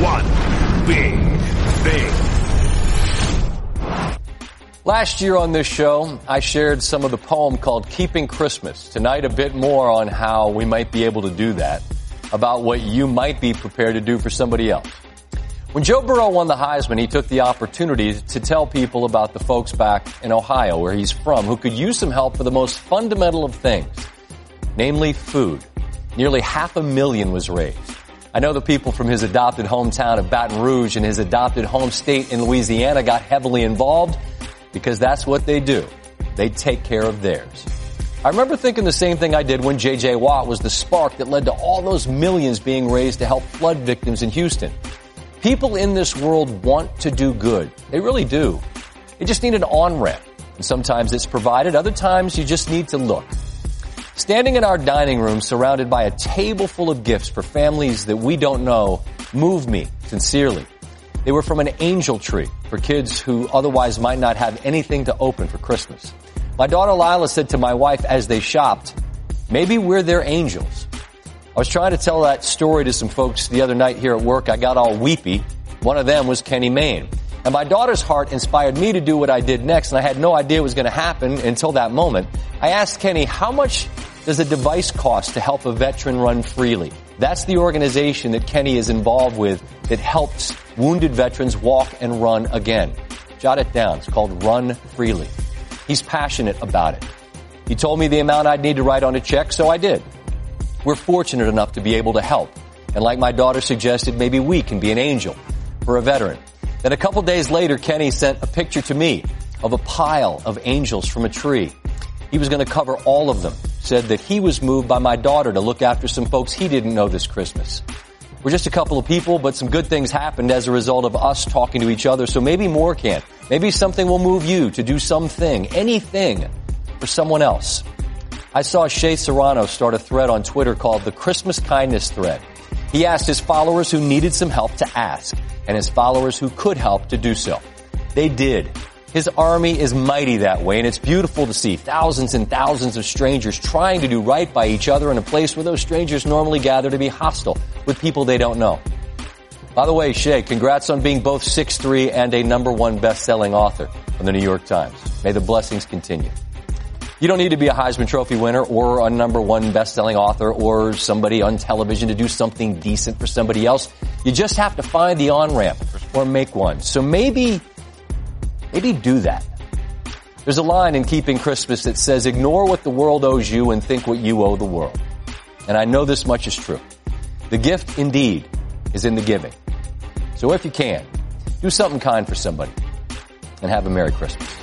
one big thing. Last year on this show, I shared some of the poem called Keeping Christmas. Tonight, a bit more on how we might be able to do that, about what you might be prepared to do for somebody else. When Joe Burrow won the Heisman, he took the opportunity to tell people about the folks back in Ohio, where he's from, who could use some help for the most fundamental of things, namely food. Nearly half a million was raised. I know the people from his adopted hometown of Baton Rouge and his adopted home state in Louisiana got heavily involved because that's what they do. They take care of theirs. I remember thinking the same thing I did when J.J. Watt was the spark that led to all those millions being raised to help flood victims in Houston. People in this world want to do good. They really do. They just need an on-ramp. And sometimes it's provided, other times you just need to look. Standing in our dining room surrounded by a table full of gifts for families that we don't know moved me sincerely. They were from an angel tree for kids who otherwise might not have anything to open for Christmas. My daughter Lila said to my wife as they shopped, maybe we're their angels. I was trying to tell that story to some folks the other night here at work. I got all weepy. One of them was Kenny Mayne. And my daughter's heart inspired me to do what I did next, and I had no idea it was going to happen until that moment. I asked Kenny, how much does a device cost to help a veteran run freely? That's the organization that Kenny is involved with that helps wounded veterans walk and run again. Jot it down. It's called Run Freely. He's passionate about it. He told me the amount I'd need to write on a check, so I did. We're fortunate enough to be able to help. And like my daughter suggested, maybe we can be an angel for a veteran. Then a couple days later, Kenny sent a picture to me of a pile of angels from a tree. He was going to cover all of them. Said that he was moved by my daughter to look after some folks he didn't know this Christmas. We're just a couple of people, but some good things happened as a result of us talking to each other, so maybe more can. Maybe something will move you to do something, anything, for someone else. I saw Shea Serrano start a thread on Twitter called the Christmas Kindness Thread. He asked his followers who needed some help to ask, and his followers who could help to do so. They did. His army is mighty that way, and it's beautiful to see thousands and thousands of strangers trying to do right by each other in a place where those strangers normally gather to be hostile with people they don't know. By the way, Shea, congrats on being both 6'3 and a number one best-selling author of the New York Times. May the blessings continue. You don't need to be a Heisman Trophy winner or a number one best-selling author or somebody on television to do something decent for somebody else. You just have to find the on-ramp or make one. So maybe Maybe do that. There's a line in Keeping Christmas that says, ignore what the world owes you and think what you owe the world. And I know this much is true. The gift indeed is in the giving. So if you can, do something kind for somebody and have a Merry Christmas.